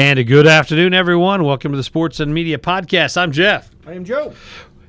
And a good afternoon, everyone. Welcome to the Sports and Media Podcast. I'm Jeff. I am Joe.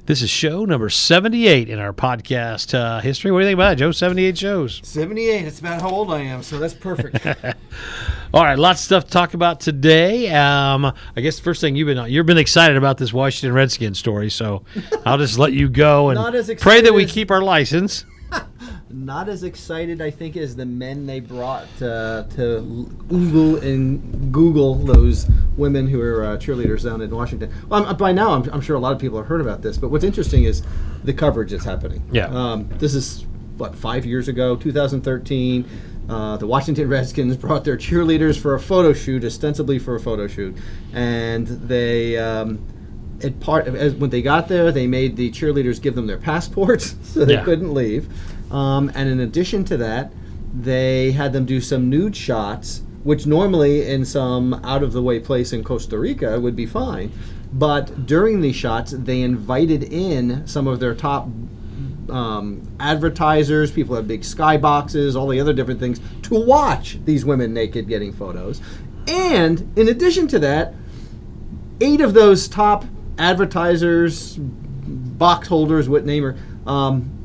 This is show number 78 in our podcast uh, history. What do you think about it, Joe? 78 shows. 78. It's about how old I am, so that's perfect. All right, lots of stuff to talk about today. Um, I guess the first thing you've been you've been excited about this Washington Redskins story, so I'll just let you go and pray that we keep our license. Not as excited, I think, as the men they brought uh, to Google and Google those women who are uh, cheerleaders down in Washington. Well, I'm, by now, I'm, I'm sure a lot of people have heard about this, but what's interesting is the coverage that's happening. Yeah. Um, this is, what, five years ago, 2013. Uh, the Washington Redskins brought their cheerleaders for a photo shoot, ostensibly for a photo shoot, and they. Um, it part as, when they got there, they made the cheerleaders give them their passports, so they Yeah. couldn't leave. Um, and in addition to that, they had them do some nude shots, which normally in some out of the way place in Costa Rica would be fine. But during these shots, they invited in some of their top um, advertisers, people have big skyboxes, all the other different things, to watch these women naked getting photos. And in addition to that, eight of those top advertisers, box holders, what namer, um,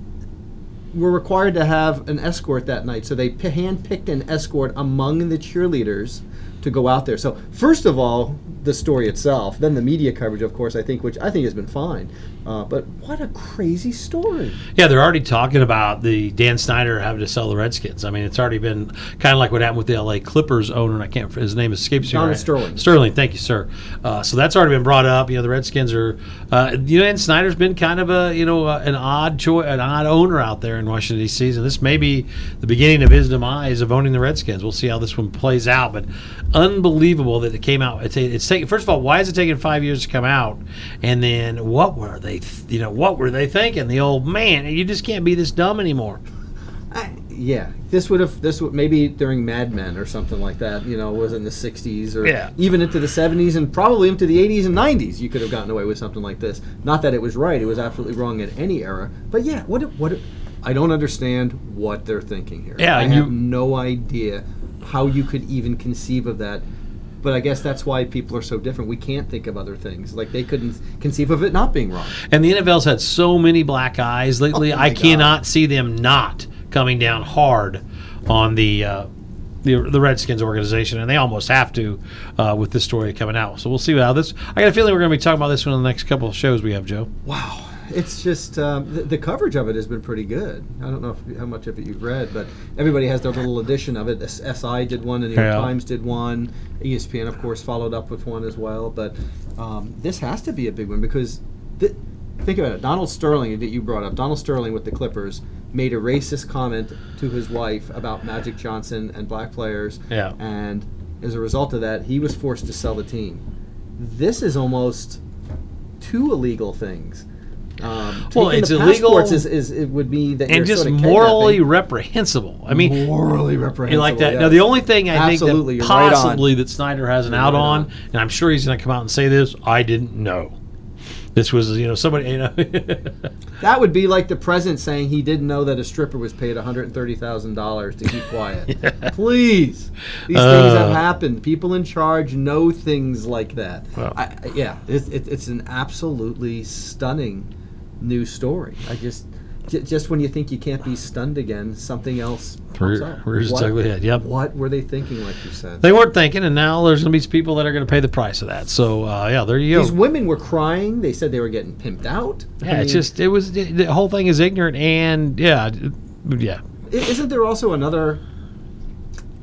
were required to have an escort that night. So they p- handpicked an escort among the cheerleaders to go out there. So first of all, the story itself, then the media coverage, of course, I think, which I think has been fine. Uh, but what a crazy story! Yeah, they're already talking about the Dan Snyder having to sell the Redskins. I mean, it's already been kind of like what happened with the LA Clippers owner. and I can't. His name escapes me. Donald right. Sterling. Sterling, thank you, sir. Uh, so that's already been brought up. You know, the Redskins are. Uh, you know, Dan Snyder's been kind of a you know uh, an odd choice, an odd owner out there in Washington D.C. And this may be the beginning of his demise of owning the Redskins. We'll see how this one plays out. But unbelievable that it came out. It's, it's taken. First of all, why is it taking five years to come out? And then what were they? Th- You know, what were they thinking? The old man. You just can't be this dumb anymore. I, yeah, this would have this would maybe during Mad Men or something like that. You know, was in the '60s or Yeah. even into the '70s and probably into the '80s and '90s. You could have gotten away with something like this. Not that it was right; it was absolutely wrong at any era. But yeah, what what I don't understand what they're thinking here. Yeah, I and have no idea how you could even conceive of that. But I guess that's why people are so different. We can't think of other things. Like they couldn't conceive of it not being wrong. And the NFL's had so many black eyes lately. Oh I God. cannot see them not coming down hard on the uh, the, the Redskins organization, and they almost have to uh, with this story coming out. So we'll see how this. I got a feeling we're going to be talking about this one in the next couple of shows we have, Joe. Wow, it's just um, the, the coverage of it has been pretty good. I don't know if, how much of it you've read, but everybody has their little edition of it. S- SI did one, and the New York Yeah. Times did one. ESPN, of course, followed up with one as well. But um, this has to be a big one because th- think about it. Donald Sterling that you brought up, Donald Sterling with the Clippers made a racist comment to his wife about Magic Johnson and black players. Yeah. And as a result of that, he was forced to sell the team. This is almost two illegal things. Um, Well, it's illegal Is, is it would be that And just sort of morally reprehensible. I mean, morally reprehensible. like that. yes. Now, the only thing I Absolutely, think that right possibly that Snyder has an You're out right on, on. and I'm sure he's going to come out and say this. I didn't know. This was, you know, somebody, you know. that would be like the president saying he didn't know that a stripper was paid 130 thousand dollars to keep quiet. Please, these things Uh. have happened. People in charge know things like that. Well. I- yeah, it's, it, it's an absolutely stunning news story. I just. Just when you think you can't be stunned again, something else pops up. its What- ugly head, yep. What were they thinking, like you said? They weren't thinking, and now there's going to be people that are going to pay the price of that. So, uh, yeah, there you go. These women were crying. They said they were getting pimped out. I yeah, it's just it was the whole thing is ignorant, and yeah, yeah. Isn't there also another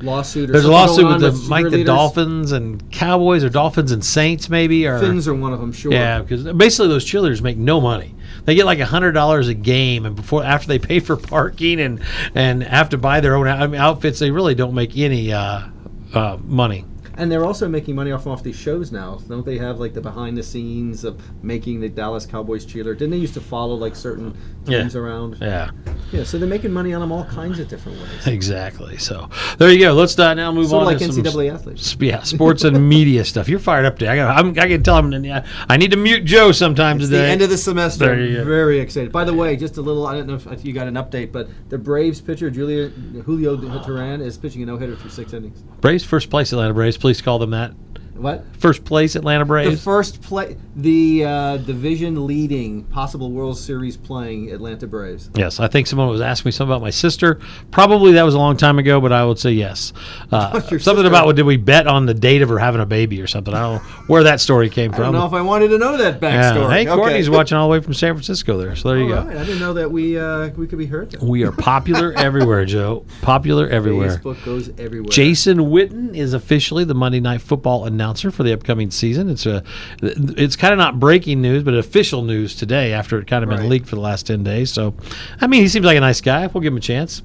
lawsuit? There's a lawsuit with the Mike the? Dolphins and Cowboys, or Dolphins and Saints, maybe, or Fins are one of them, sure. yeah, because basically those cheerleaders make no money. They get like hundred dollars a game, and before after they pay for parking and and have to buy their own outfits, they really don't make any uh, uh, money. And they're also making money off off these shows now. Don't they have like the behind the scenes of making the Dallas Cowboys cheerleader? Didn't they used to follow like certain Yeah. teams around? Yeah. Yeah, so they're making money on them all kinds of different ways. Exactly. So there you go. Let's uh, now move Sort on like to some NCAA athletes. s- yeah, sports and media stuff. You're fired up today. I got. I'm, I can tell him. yeah, I need to mute Joe sometime It's today. the end of the semester. There you go. Very excited. By the way, just a little, I don't know if you got an update, but the Braves pitcher, Julia, Julio Teheran, is pitching a no hitter through six innings. Braves first place, Atlanta Braves. Please call them that. What? First place Atlanta Braves. The first play, the uh, division leading possible World Series playing Atlanta Braves. Yes, I think someone was asking me something about my sister. Probably that was a long time ago, but I would say yes. Uh, something sister- about what did we bet on the date of her having a baby or something? I don't know where that story came from. I don't know if I wanted to know that Yeah. backstory. Hey, Okay. Courtney's watching all the way from San Francisco there, so there you go. right, I didn't know that we uh, we could be heard. There. We are popular everywhere, Joe. Popular everywhere. Facebook goes everywhere. Jason Witten is officially the Monday Night Football announcer for the upcoming season. It's a, it's kind of not breaking news, but official news today after it kind of been leaked for the last ten days. So, I mean, he seems like a nice guy. We'll give him a chance.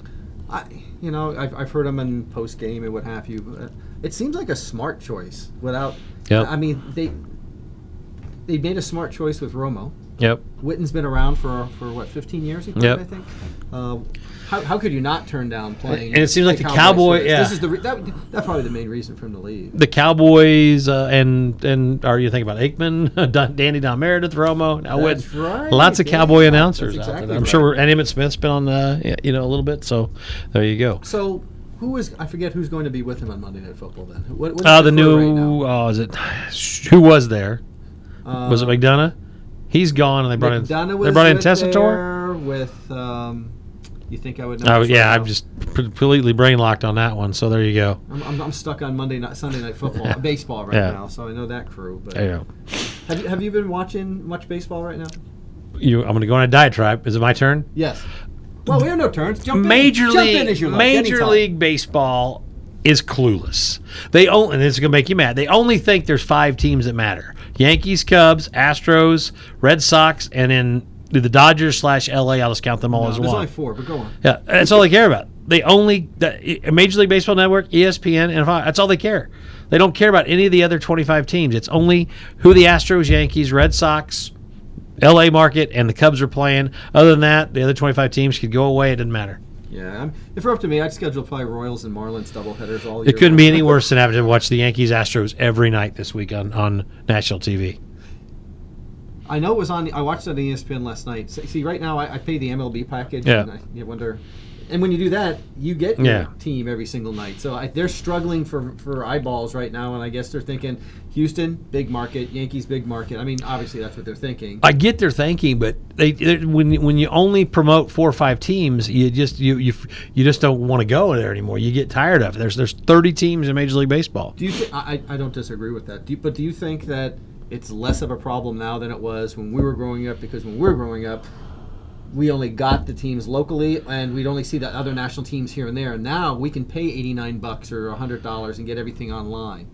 I, you know, I've, I've heard him in post game and what have you. Uh, It seems like a smart choice. Without, Yep. I mean, they they made a smart choice with Romo. Yep. Witten's been around for for what 15 years. Played, Yep. I think. Uh, how, how could you not turn down playing? And it seems like the Cowboys Cowboy- for yeah. This is the re- that, that's probably the main reason for him to leave. The Cowboys uh, and and are you thinking about Aikman, Don, Danny Don Meredith, Romo? Now That's Witten. right, Lots of yeah, Cowboy that's announcers out exactly there. I'm right. sure we're, and Emmitt Smith's been on the you know a little bit. So there you go. So who is I forget who's going to be with him on Monday Night Football then? What, what Uh, the right new now? oh, is it who was there? was it Uh, McDonough? He's gone, and they brought McDonough in was they brought in with Tessitore. With um, you think I would know? Oh yeah, right I'm now. just completely brain locked on that one. So there you go. I'm, I'm, I'm stuck on Monday night, Sunday night football, baseball right Yeah. now. So I know that crew. But go. have you have you been watching much baseball right now? You, I'm going to go on a diatribe. Is it my turn? Yes. Well, we have no turns. Jump Major in. Jump League in as you like, Major anytime. League Baseball is clueless. They only and this is gonna make you mad. They only think there's five teams that matter: Yankees, Cubs, Astros, Red Sox, and then the Dodgers slash LA. I'll just count them all No, as there's one. only four, but go on. Yeah, that's all they care about. They only the, Major League Baseball Network, ESPN, and Fox, that's all they care. They don't care about any of the other 25 teams. It's only who the Astros, Yankees, Red Sox, LA market, and the Cubs are playing. Other than that, the other 25 teams could go away. It doesn't matter. Yeah, I'm, if it were up to me, I'd schedule probably Royals and Marlins doubleheaders all year. It couldn't long. be any worse than having to watch the Yankees Astros every night this week on, on national TV. I know it was on. I watched it on ESPN last night. See, see, right now I, I pay the MLB package. Yeah. And I you wonder, and when you do that, you get your Yeah. team every single night. So I, they're struggling for for eyeballs right now, and I guess they're thinking Houston big market, Yankees big market. I mean, obviously that's what they're thinking. I get their thinking, but they when when you only promote four or five teams, you just you you you just don't want to go there anymore. You get tired of it. There's there's 30 teams in Major League Baseball. Do you? Th- I, I I don't disagree with that. Do you, but do you think that it's less of a problem now than it was when we were growing up? Because when we were growing up, we only got the teams locally, and we'd only see the other national teams here and there. And now we can pay eighty nine bucks or hundred dollars and get everything online.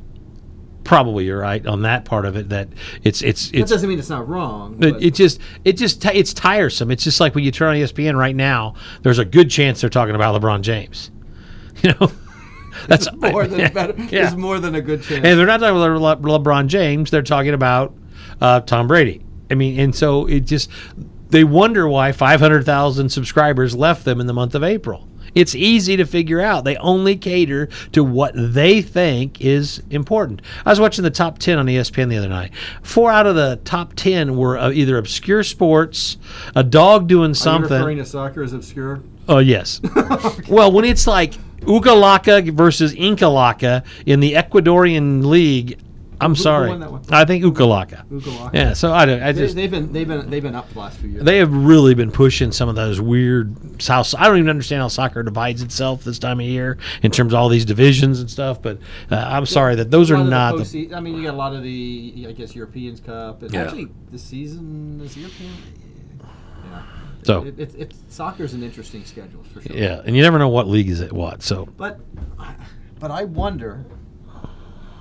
Probably you're right on that part of it. That it's it's That doesn't mean it's not wrong. It, but- it just it just it's tiresome. It's just like when you turn on ESPN right now. There's a good chance they're talking about LeBron James. You know, that's more than better. yeah. There's more than a good chance. And they're not talking about Le- LeBron James. They're talking about uh, Tom Brady. I mean, and so it just they wonder why 500,000 subscribers left them in the month of April. It's easy to figure out. They only cater to what they think is important. I was watching the top 10 on ESPN the other night. Four out of the top 10 were uh, either obscure sports, a dog doing Are you something. referring to soccer as obscure? Oh yes. Well, when it's like Ukalaka versus Inkalaka in the Ecuadorian league, I'm Who- who sorry. won that one? I think Ukalaka. Ukalaka. Yeah. So I don't. I They, just they've been they've been they've been up the last few years. they have really been pushing some of those weird how I don't even understand how soccer divides itself this time of year in terms of all these divisions and stuff. But uh, I'm sorry that those are lot of the not the. I mean, you got a lot of the, I guess, Europeans Cup. And Yeah. Actually, the season is European. Yeah. So- it, it, it's soccer's an interesting schedule for sure. Yeah, and you never know what league is it what. So But, but I wonder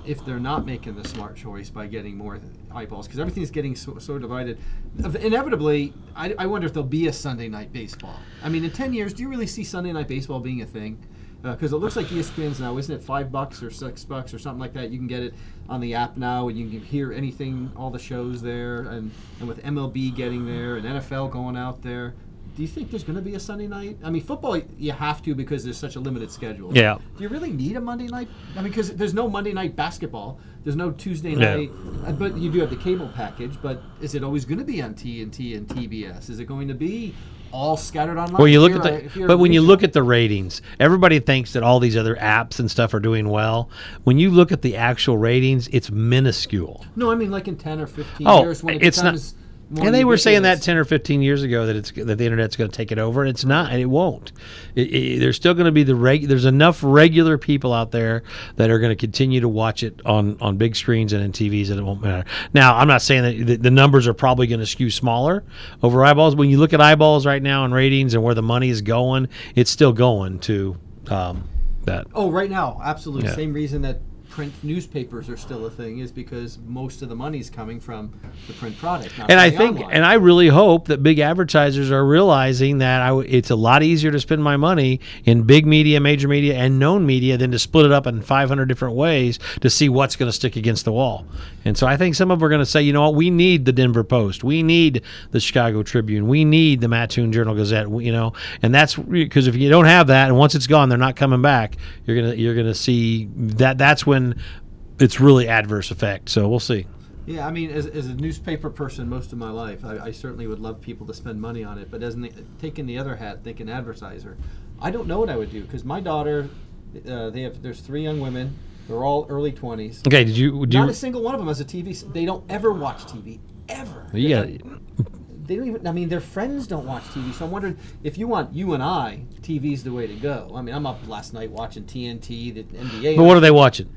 if they're not making the smart choice by getting more eyeballs because everything's getting so, so divided. Inevitably, I, I wonder if there'll be a Sunday night baseball. I mean, in ten years, do you really see Sunday night baseball being a thing? Because it looks like ESPN's now, isn't it five bucks or six bucks or something like that? You can get it on the app now, and you can hear anything, all the shows there, and, and with MLB getting there and NFL going out there. Do you think there's going to be a Sunday night? I mean, football you have to because there's such a limited schedule. Yeah. Do you really need a Monday night? I mean, because there's no Monday night basketball. There's no Tuesday night. uh, But you do have the cable package. But is it always going to be on TNT and TBS? Is it going to be all scattered online. Well, you look Here at the, are but when you look at the ratings, everybody thinks that all these other apps and stuff are doing well. When you look at the actual ratings, it's minuscule. no, I mean like in ten or fifteen Oh, years when it it's not- becomes more And they were saying that ten or fifteen years ago that it's that the internet's going to take it over. And it's not. and It won't. It, it, there's still going to be the reg. There's enough regular people out there that are going to continue to watch it on on big screens and in TVs, and it won't matter. Now, I'm not saying that the, the numbers are probably going to skew smaller over eyeballs. When you look at eyeballs right now and ratings and where the money is going, it's still going to um, that. Oh, right now, absolutely. Yeah. Same reason that print newspapers are still a thing is because most of the money's coming from the print product. Not and I think, online. and I really hope that big advertisers are realizing that I w it's a lot easier to spend my money in big media, major media, and known media than to split it up in 500 different ways to see what's going to stick against the wall. And so I think some of them are going to say, you know what, we need the Denver Post, we need the Chicago Tribune, we need the Mattoon Journal Gazette, you know, and that's because if you don't have that, and once it's gone, they're not coming back. You're gonna you're gonna see that that's when it's really adverse effect. So we'll see. Yeah, I mean, as, as a newspaper person most of my life, I, I certainly would love people to spend money on it. But as an, taking the other hat, thinking advertiser, I don't know what I would do because my daughter, uh, they have there's three young women. They're all early twenties. Okay, did you do Not you, a single one of them has a TV. They don't ever watch TV ever. Yeah. They don't- They don't even. I mean, their friends don't watch TV. So I'm wondering if you want you and I, TV's the way to go. I mean, I'm up last night watching TNT, the NBA. But what are they watching?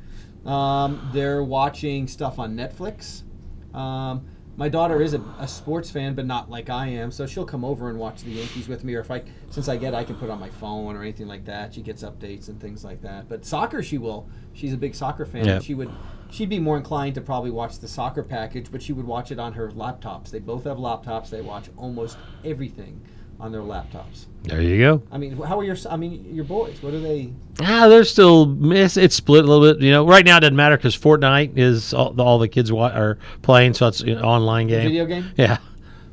Um, they're watching stuff on Netflix. Um, my daughter is a, a sports fan, but not like I am, so she'll come over and watch the Yankees with me. Or if I, since I get, I can put it on my phone or anything like that. She gets updates and things like that. But soccer, she will. She's a big soccer fan. And she would, she'd be more inclined to probably watch the soccer package, but she would watch it on her laptops. They both have laptops. They watch almost everything on their laptops. There you go. I mean, how are your? I mean, your boys? What are they? Ah, they're still it's, it's split a little bit. You know, right now it doesn't matter because Fortnite is all, all the kids wa- are playing, so it's an online game. Video game? Yeah,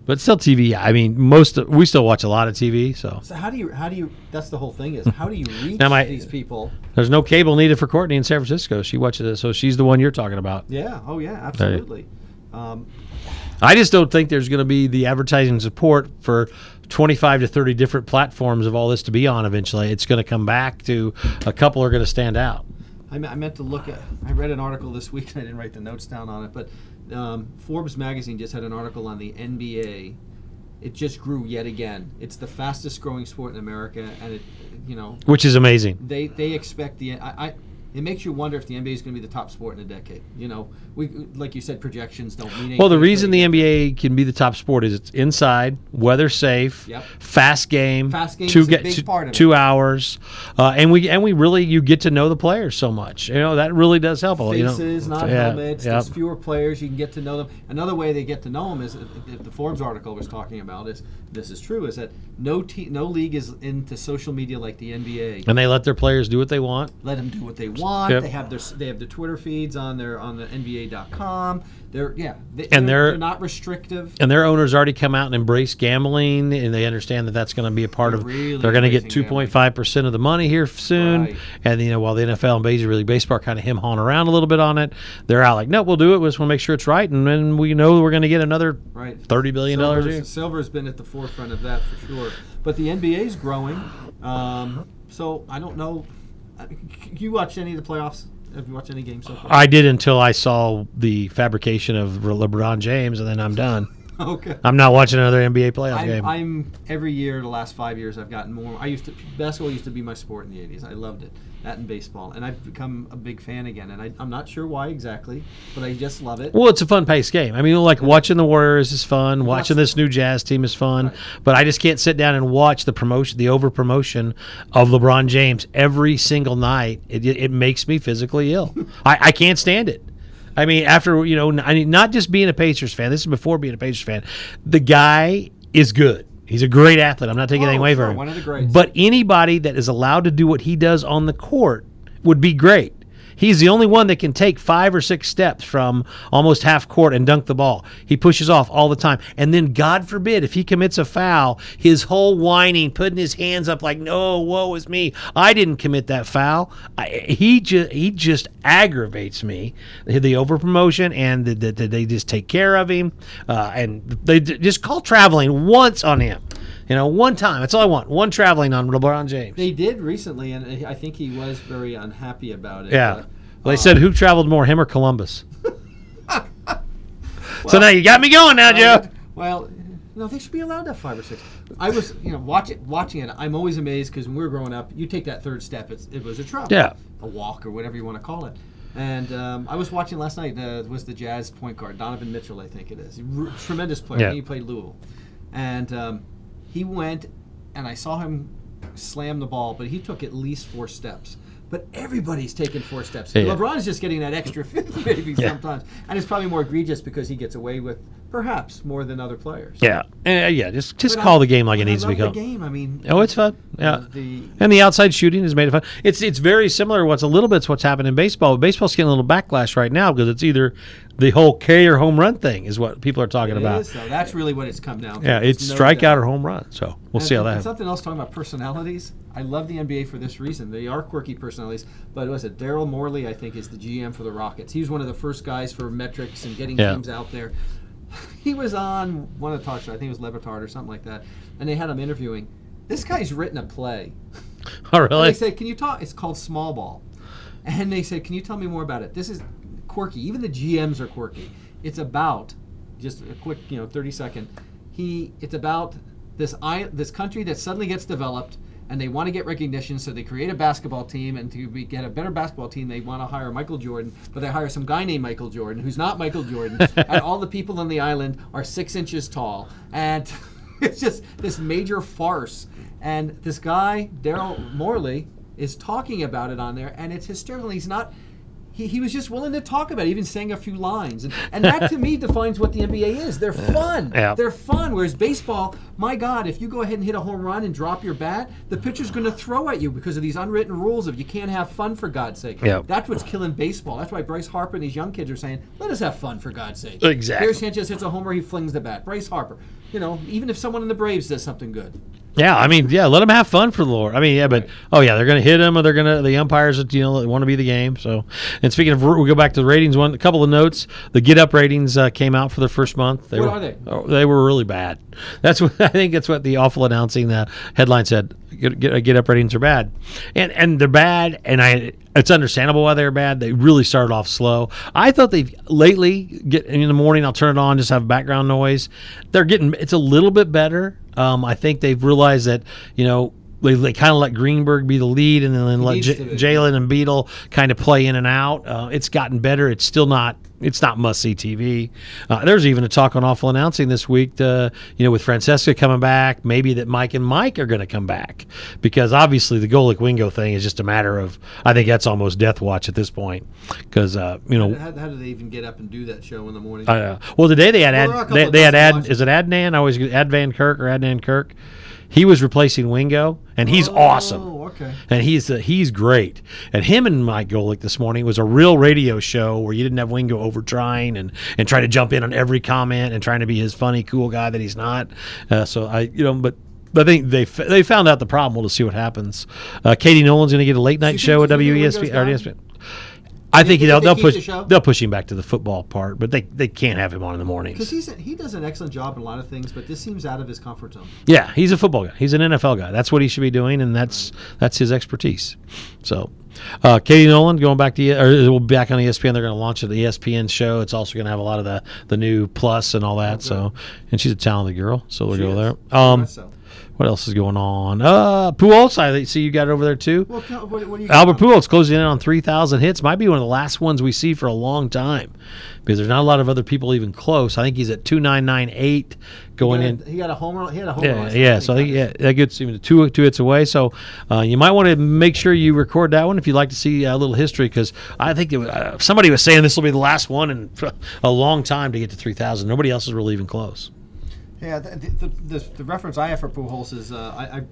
but still TV. I mean, most of, we still watch a lot of TV. So So how do you? How do you? That's the whole thing is how do you reach Now my- these people? there's no cable needed for Courtney in San Francisco. She watches it, so she's the one you're talking about. Yeah. Oh yeah. Absolutely. Um, I just don't think there's going to be the advertising support for 25 to 30 different platforms of all this to be on eventually. It's going to come back to a couple are going to stand out. I, me- I meant to look at. I read an article this week. and I didn't write the notes down on it, but um, Forbes magazine just had an article on the NBA. It just grew yet again. It's the fastest growing sport in America, and it, you know, Which is amazing. they they expect the. I, I it makes you wonder if the NBA is going to be the top sport in a decade. You know, we like you said, projections don't mean anything. Well, the reason the NBA can be the top sport is it's inside, weather safe, Yep. fast game, Fast game two get two, part of it. two hours, uh, and we and we really you get to know the players so much. You know that really does help. a lot, you know. faces, not Yeah, helmets. yeah. There's fewer players. You can get to know them. Another way they get to know them is uh, the Forbes article was talking about is this is true is that no te- no league is into social media like the NBA. and they let their players do what they want. Let them do what they want. Yep. They have their they have their Twitter feeds on their on the NBA.com. They're yeah, they, And they're, they're- not restrictive. And their owners already come out and embrace gambling, and they understand that that's going to be a part They're of. really they're going to get two point five percent of the money here soon, Right. and you know while the NFL and Major League Baseball are kind of him hawing around a little bit on it, they're out like, no, we'll do it. We just want to make sure it's right, and then we know we're going to get another Right. thirty billion dollars. Silver's, Silver's been at the forefront of that for sure. But the NBA's growing. Um, so I don't know. You watched any of the playoffs? Have you watched any games so far? I did until I saw the fabrication of LeBron James, and then I'm done. okay. I'm not watching another NBA playoff I'm, game. I'm every year the last five years I've gotten more. I used to basketball used to be my sport in the '80s. I loved it, that and baseball, and I've become a big fan again. And I, I'm not sure why exactly, but I just love it. well, it's a fun paced game. I mean, like watching the Warriors is fun. Watching this new Jazz team is fun. Right. But I just can't sit down and watch the promotion, the over promotion of LeBron James every single night. It, it, it makes me physically ill. I, I can't stand it. I mean, after you know, I mean, not just being a Pacers fan. This is before being a Pacers fan. The guy is good. He's a great athlete. I'm not taking Oh, anything away sure, from him. one of the greats. But anybody that is allowed to do what he does on the court would be great. He's the only one that can take five or six steps from almost half court and dunk the ball. He pushes off all the time. And then, God forbid, if he commits a foul, his whole whining, putting his hands up like, no, woe is me. I didn't commit that foul. I, he, just he just aggravates me. The over promotion and that the, they just take care of him. Uh, and they d- just call traveling once on him. You know, one time. That's all I want. One traveling on LeBron James. They did recently, and I think he was very unhappy about it. yeah. but, Well, they um, said who traveled more, him or Columbus? so now you got me going now, Joe. Well, no, they should be allowed to have five or six. I was, you know, watch it, watching it. I'm always amazed because when we were growing up, you take that third step, it's, it was a travel, Yeah. a walk or whatever you want to call it. And um, I was watching last night. Uh, was the Jazz point guard Donovan Mitchell? I think it is. R- tremendous player. Yeah. He played Louisville, and um, he went, and I saw him slam the ball, but he took at least four steps. But everybody's taking four steps. Yeah. LeBron is just getting that extra fifth, maybe Yeah. sometimes, and it's probably more egregious because he gets away with perhaps more than other players. Yeah. Eh, yeah. Just just But call I- the game like it needs to be called. The game. I mean, Oh, it's fun. Yeah. The And the outside shooting is made it fun. It's it's very similar. What's a little bit's what's happened in baseball. Baseball's getting a little backlash right now because it's either the whole K or home run thing is what people are talking it about. is, though. That's really what it's come down to. Yeah, it's strikeout or home run. So we'll And- see how that. Something else talking about personalities. I love the NBA for this reason. They are quirky personalities. But was it Daryl Morey? I think is the GM for the Rockets. He was one of the first guys for metrics and getting Yeah. teams out there. He was on one of the talk shows. I think it was Le Batard or something like that. And they had him interviewing. This guy's written a play. Oh, And really? they said, "Can you talk?" It's called Small Ball, and they said, "Can you tell me more about it?" This is quirky. Even the GMs are quirky. It's about just a quick, you know, thirty second. He. It's about this I this country that suddenly gets developed. And they want to get recognition, so they create a basketball team. And to be, get a better basketball team, they want to hire Michael Jordan. But they hire some guy named Michael Jordan, who's not Michael Jordan. and all the people on the island are six inches tall. And it's just this major farce. And this guy, Daryl Morey, is talking about it on there, and it's hysterical. He's not. He, he was just willing to talk about it, even saying a few lines. And, and that to me defines what the NBA is. They're fun. Yeah. They're fun. Whereas baseball, my God, if you go ahead and hit a home run and drop your bat, the pitcher's going to throw at you because of these unwritten rules of you can't have fun for God's sake. Yeah. That's what's killing baseball. That's why Bryce Harper and these young kids are saying, let us have fun for God's sake. Exactly. Gary Sanchez hits a homer, he flings the bat. Bryce Harper. You know, even if someone in the Braves does something good. Yeah, I mean, yeah, let them have fun for the Lord. I mean, yeah, but oh yeah, they're going to hit them, or they're going to the umpires, that you know, want to be the game. So, and speaking of, we go back to the ratings. One, a couple of notes: the Get Up ratings uh, came out for the first month. They What were, are they? oh, they were really bad. That's what I think. That's what the awful announcing the headline said. Get, get, get Up ratings are bad, and and they're bad, and I it's understandable why they're bad. They really started off slow. I thought they've lately get in the morning. I'll turn it on, just have background noise. They're getting it's a little bit better. Um, I think they've realized that you know they, they kind of let Greenberg be the lead, and then let J- Jalen and Beadle kind of play in and out. Uh, it's gotten better. It's still not. It's not must see TV. Uh, there's even a talk on awful announcing this week. To, you know, with Francesca coming back, maybe that Mike and Mike are going to come back because obviously the Golic Wingo thing is just a matter of. I think that's almost death watch at this point because uh, you know. How, how do they even get up and do that show in the morning? Know. Well, today they had Well, there are a Ad, they, they had Ad. watching. Is it Adnan? I always get Ad Van Kirk or Adnan Kirk. He was replacing Wingo, and he's awesome. Oh, okay. And he's uh, he's great. And him and Mike Golic this morning was a real radio show where you didn't have Wingo over trying and and trying to jump in on every comment and trying to be his funny, cool guy that he's not. Uh, so I, you know, but. But I think they they found out the problem. We'll just see what happens. Uh, Katie Nolan's going to get a late night show at think- you think WESP. Wingo's or gone? ESPN. I think think they'll, they they'll push the show? they'll push him back to the football part, but they, they can't have him on in the mornings. Because mornings. he's a, he does an excellent job in a lot of things, but this seems out of his comfort zone. Yeah, he's a football guy. He's an NFL guy. That's what he should be doing, and that's that's his expertise. So, uh, Katie Nolan going back to or will be back on ESPN. They're going to launch the ESPN show. It's also going to have a lot of the the new plus and all that. So, and she's a talented girl, so we'll She go is. there. Um. What else is going on? Uh, Pujols. I see you got it over there too. Well, what, what Albert Pujols closing in on 3,000 hits. Might be one of the last ones we see for a long time because there's not a lot of other people even close. I think he's at 2998 going He in. He got a homer. He had a homer. Yeah, yeah. So I think yeah, that gets even two two hits away. So uh, you might want to make sure you record that one if you'd like to see a little history because I think it, was- uh, somebody was saying this will be the last one in a long time to get to 3,000. Nobody else is really even close. Yeah, the, the, the, the reference I have for Pujols is uh, I, I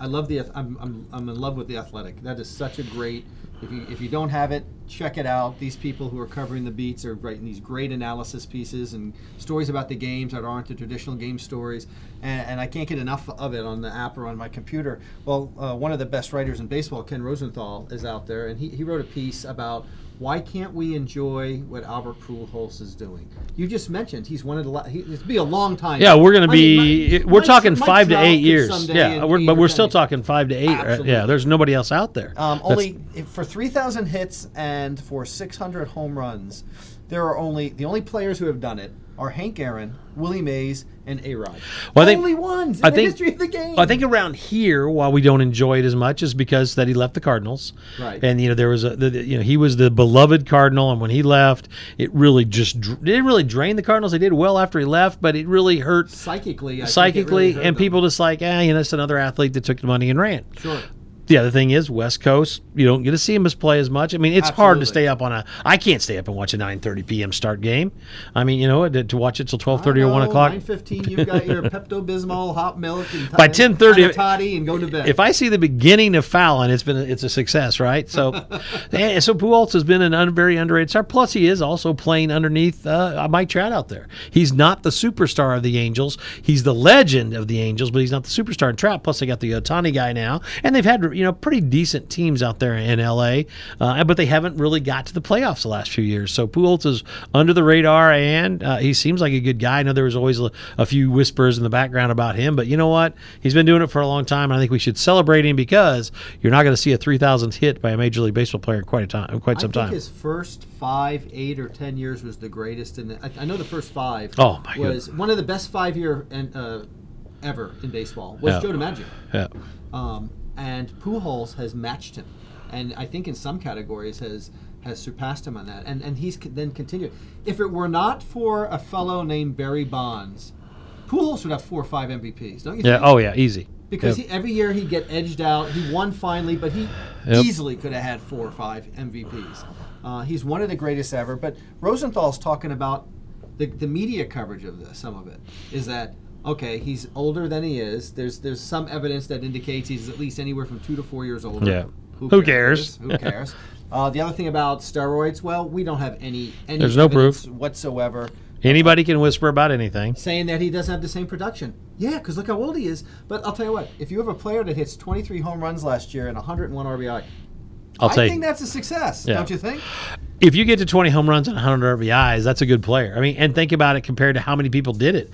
I love the I'm, I'm, I'm in love with the athletic. That is such a great. If you if you don't have it, check it out. These people who are covering the beats are writing these great analysis pieces and stories about the games that aren't the traditional game stories. And, and I can't get enough of it on the app or on my computer. Well, uh, one of the best writers in baseball, Ken Rosenthal, is out there, and he, he wrote a piece about why can't we enjoy what Albert Pujols is doing? You just mentioned he's one of the. He, it's be a long time. Yeah, we're going to I mean, be. We're Mike- talking Mike five to eight years. Yeah, we're, but we're still talking five to eight. Absolutely. Yeah, there's nobody else out there. Um, only if- for 3,000 hits and for 600 home runs, there are only the only players who have done it are Hank Aaron, Willie Mays, and A Rod. Well, I think- only ones in I the think- history of the game. I think around here, while we don't enjoy it as much, is because that he left the Cardinals, Right. And you know there was a, the, you know he was the beloved Cardinal, and when he left, it really just it didn't really drain the Cardinals. They did well after he left, but it really hurt psychically, I psychically, really hurt and them. people just like, ah, you know, it's another athlete that took the money and ran. Sure. The other thing is West Coast. You don't get to see him as play as much. I mean, it's hard to stay up on a. I can't stay up and watch a 9:30 p.m. start game. I mean, you know, to, to watch it till 12:30 or one o'clock. Nine fifteen. You've got your Pepto Bismol, hot milk, and By 10:30 toddy, and go to bed. If I see the beginning of Fallon, it's been a, it's a success, right? So, and so Pujols has been an un, very underrated star. Plus, he is also playing underneath uh, Mike Trout out there. He's not the superstar of the Angels. He's the legend of the Angels, but he's not the superstar in Trout. Plus, they got the Ohtani guy now, and they've had you know pretty decent teams out there in LA, uh, but they haven't really got to the playoffs the last few years. So Pujols is under the radar, and uh, he seems like a good guy. I know there was always a, a few whispers in the background about him, but you know what? He's been doing it for a long time, and I think we should celebrate him because you're not going to see a 3,000th hit by a Major League Baseball player in quite a time, quite I some think time. his first five, eight, or ten years was the greatest. and I, I know the first five. Oh, my was one of the best five year and uh, ever in baseball. Was Yeah. Joe DiMaggio. Yeah. Um, and Pujols has matched him, and I think in some categories has has surpassed him on that. And and he's then continued. If it were not for a fellow named Barry Bonds, Pujols would have four or five MVPs, don't you? Yeah. think? Oh, yeah. Easy. Because Yep. he, every year he'd get edged out. He won finally, but he Yep. easily could have had four or five MVPs. Uh, he's one of the greatest ever. But Rosenthal's talking about the, the media coverage of this. Some of it is that okay. He's older than he is. There's there's some evidence that indicates he's at least anywhere from two to four years older. Yeah. Who cares? Who cares? uh, the other thing about steroids, well, we don't have any. any There's no proof. whatsoever Anybody can whisper about anything. saying that he doesn't have the same production. Yeah, because look how old he is. But I'll tell you what, if you have a player that hits 23 home runs last year and 101 RBI, I'll I think you. that's a success, Yeah. don't you think? If you get to 20 home runs and 100 RBIs, that's a good player. I mean, and think about it compared to how many people did it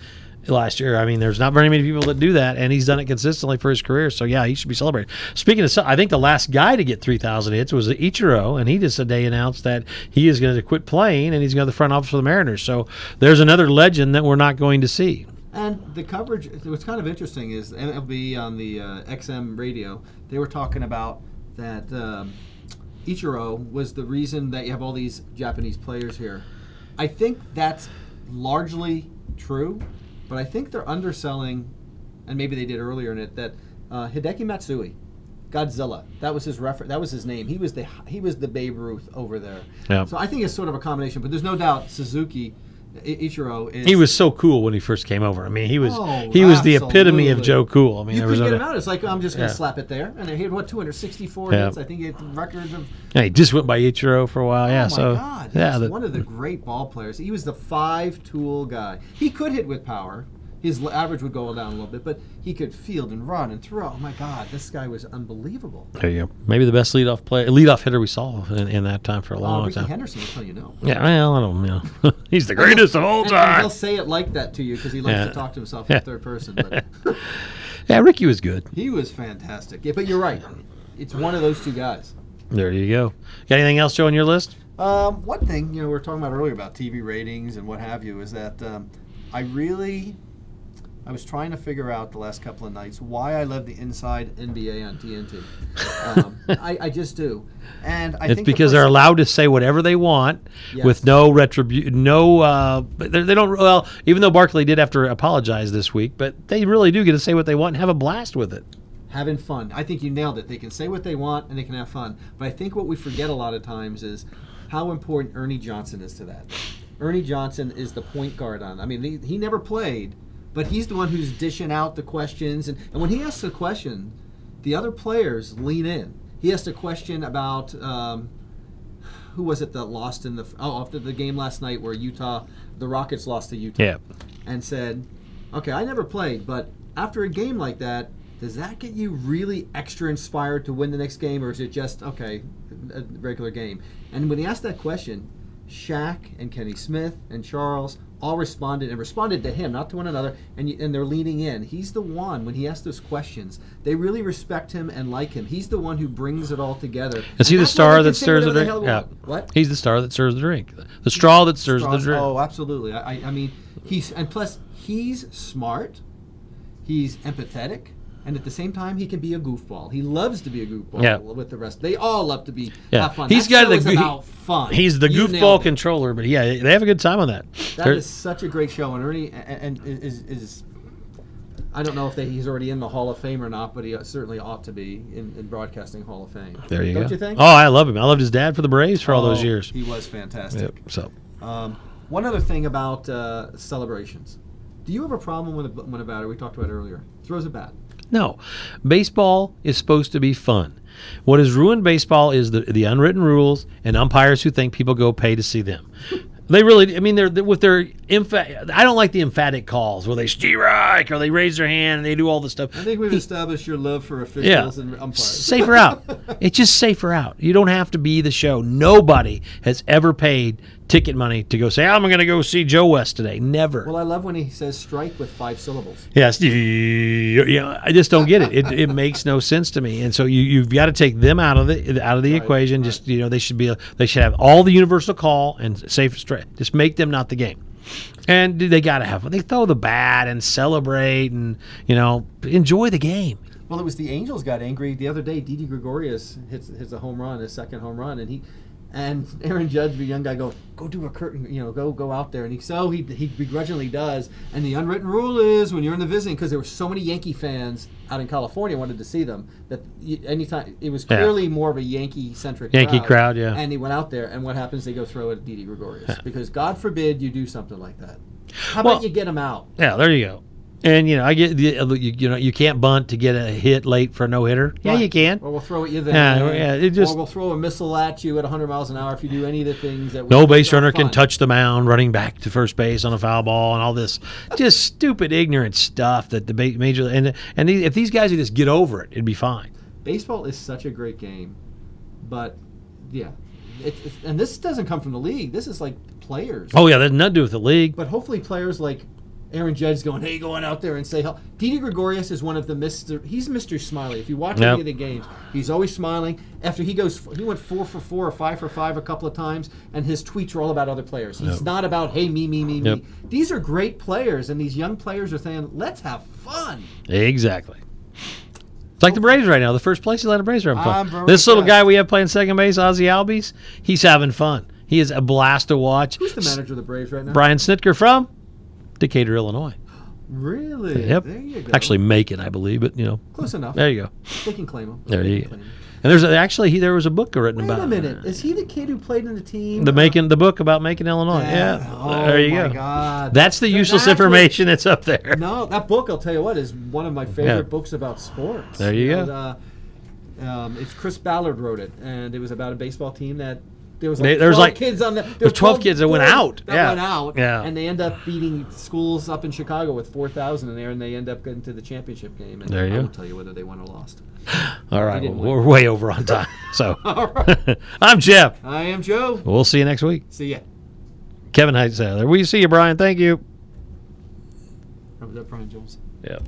last year. I mean, there's not very many people that do that, and he's done it consistently for his career. So yeah, he should be celebrated. Speaking of, I think the last guy to get 3,000 hits was Ichiro, and he just today announced that he is going to quit playing and he's going to the front office for the Mariners. So there's another legend that we're not going to see. And the coverage, what's kind of interesting is MLB on the uh, XM radio, they were talking about that um, Ichiro was the reason that you have all these Japanese players here. I think that's largely true, but I think they're underselling, and maybe they did earlier in it, that uh, Hideki Matsui, Godzilla, that was his refer- that was his name. He was the he was the Babe Ruth over there. Yeah. So I think it's sort of a combination, but there's no doubt Suzuki, Ichiro is He was so cool when he first came over. I mean, he was Oh, he was the epitome of. Joe Cool. I mean, You there was get him out. It's like I'm just going to Yeah. slap it there, and he had what 264 Yeah. hits. I think he had records of. Yeah, he just went by Ichiro for a while. Yeah, oh my so God! yeah, the- one of the great ball players. He was the five-tool guy. He could hit with power. His average would go down a little bit, but he could field and run and throw. Oh my God, this guy was unbelievable. There you go. Maybe the best leadoff play, leadoff hitter we saw in, in that time for a Uh, long Ricky time. Henderson will tell you no. Yeah, well, I don't know. He's the greatest of all And, and he'll say it like that to you because he likes Yeah. to talk to himself Yeah. in third person. But Yeah, Ricky was good. he was fantastic. Yeah, but you're right. It's one of those two guys. There you go. Got anything else, Joe, on your list? Um, one thing you know we were talking about earlier about TV ratings and what have you is that um, I really I was trying to figure out the last couple of nights why I love the Inside NBA on TNT. Um, I, I just do, and I it's think the because they're allowed to say whatever they want Yes. with no retribution, no. Uh, they, they don't. Well, even though Barkley did have to apologize this week, but they really do get to say what they want and have a blast with it. having fun. I think you nailed it. They can say what they want and they can have fun. But I think what we forget a lot of times is how important Ernie Johnson is to that. Ernie Johnson is the point guard on. I mean, he, he never played, but he's the one who's dishing out the questions. And, and when he asks a question, the other players lean in. He asked a question about um, who was it that lost in the oh after the game last night where Utah the Rockets lost to Utah Yeah. and said, "Okay, I never played, but after a game like that, does that get you really extra inspired to win the next game, or is it just okay, a regular game? And when he asked that question, Shaq and Kenny Smith and Charles all responded and responded to him, not to one another, and and they're leaning in. He's the one when he asks those questions. They really respect him and like him. He's the one who brings it all together. Is he the that's why they star that stirs the drink? hell Yeah. What? He's the star that stirs the drink. The straw that stirs the drink. Oh, absolutely. I, I- I mean, he's and plus he's smart. He's empathetic, and at the same time, he can be a goofball. He loves to be a goofball Yeah. with the rest. They all love to be Yeah. have fun. He's That got the about fun. He's the You goofball controller, but yeah, they have a good time on that. That They're- is such a great show, and Ernie and, and is is. I don't know if they, he's already in the Hall of Fame or not, but he certainly ought to be in, in broadcasting Hall of Fame. there you don't go. you think? Oh, I love him. I loved his dad for the Braves for all those Oh, years. He was fantastic. Yep. So Um, one other thing about uh, celebrations. Do you have a problem when a, when a batter, we talked about earlier, throws a bat? No, baseball is supposed to be fun. What has ruined baseball is the the unwritten rules and umpires who think people go pay to see them. They really, I mean, they're, with their I don't like the emphatic calls where they strike or they raise their hand and they do all this stuff. I think we've established your love for Yeah, officials and umpires. safer out. It's just safer out. You don't have to be the show. Nobody has ever paid ticket money to go say, "I'm going to go see Joe West today." Never. Well, I love when he says strike with five syllables. Yes, know, I just don't get it. It, it makes no sense to me. And so you you've got to take them out of the out of the Right, equation. right. Just you know, they should be they should have all the universal call and safe straight. Just make them not the game. And they got to have they throw the bat and celebrate and you know enjoy the game. Well, it was the Angels got angry the other day. Didi Gregorius hits hits a home run, his second home run, and he and Aaron Judge, the young guy, go go do a curtain, you know, go go out there, and he so he he begrudgingly does. And the unwritten rule is when you're in the visiting, because there were so many Yankee fans out in California wanted to see them that anytime it was Yeah. clearly more of a Yankee centric Yankee crowd, yeah. And he went out there, and what happens? They go throw it at Didi Gregorius because God forbid you do something like that. How Well- about you get him out? Yeah, there you go. And you know, I get the- uh, you, you know you can't bunt to get a hit late for a no hitter. Yeah, Right. you can. Or we'll throw at you then. Yeah, yeah, it just- or we'll throw a missile at you at 100 miles an hour if you do any of the things that. we No think base are runner can touch the mound running back to first base on a foul ball and all this just stupid ignorant stuff that the major and and these- if these guys would just get over it, it'd be fine. Baseball is such a great game, but yeah, it, it's and this doesn't come from the league. This is like players. Oh yeah, that's nothing to do with the league. But hopefully, players like Aaron Judge going, hey, going out there and say help. Didi Gregorius is one of the Mister. He's Mister Smiley. If you watch Yep. any of the games, he's always smiling. After he goes, he went four for four or five for five a couple of times, and his tweets are all about other players. He's Yep. not about hey me me me Yep. me. These are great players, and these young players are saying, let's have fun. Exactly. It's like the Braves right now. The first place Atlanta Braves are having fun. This little guy we have playing second base, Ozzie Albies, he's having fun. He is a blast to watch. Who's the manager of the Braves right now? Brian Snitker from Decatur, Illinois. Really? Yep. There you go. Actually, Macon, I believe, but you know, close enough. there you go. They can claim him. There you go. And there's a, actually he, there was a book written Wait about Wait a minute. Is he the kid who played in the team? the Uh, Macon the book about making Illinois. Yeah, Oh there you my go. God. That's the useless That's what- information that's up there. No, that book, I'll tell you what, is one of my favorite Yeah. books about sports. There you And, go. uh, um, it's Chris Ballard wrote it, and it was about a baseball team that there was They- like there was 12 like- kids on the. There was 12 kids that went out. That Yeah. went out. Yeah. And they end up beating schools up in Chicago with 4,000 in there, and they end up getting to the championship game. And There you I won't tell you whether they won or lost. All right, well, we're way over on time. So All right. I'm Jeff. I am Joe. We'll see you next week. See ya. Kevin Heights there. We see you, Brian. Thank you. That, Brian Jones? Yeah.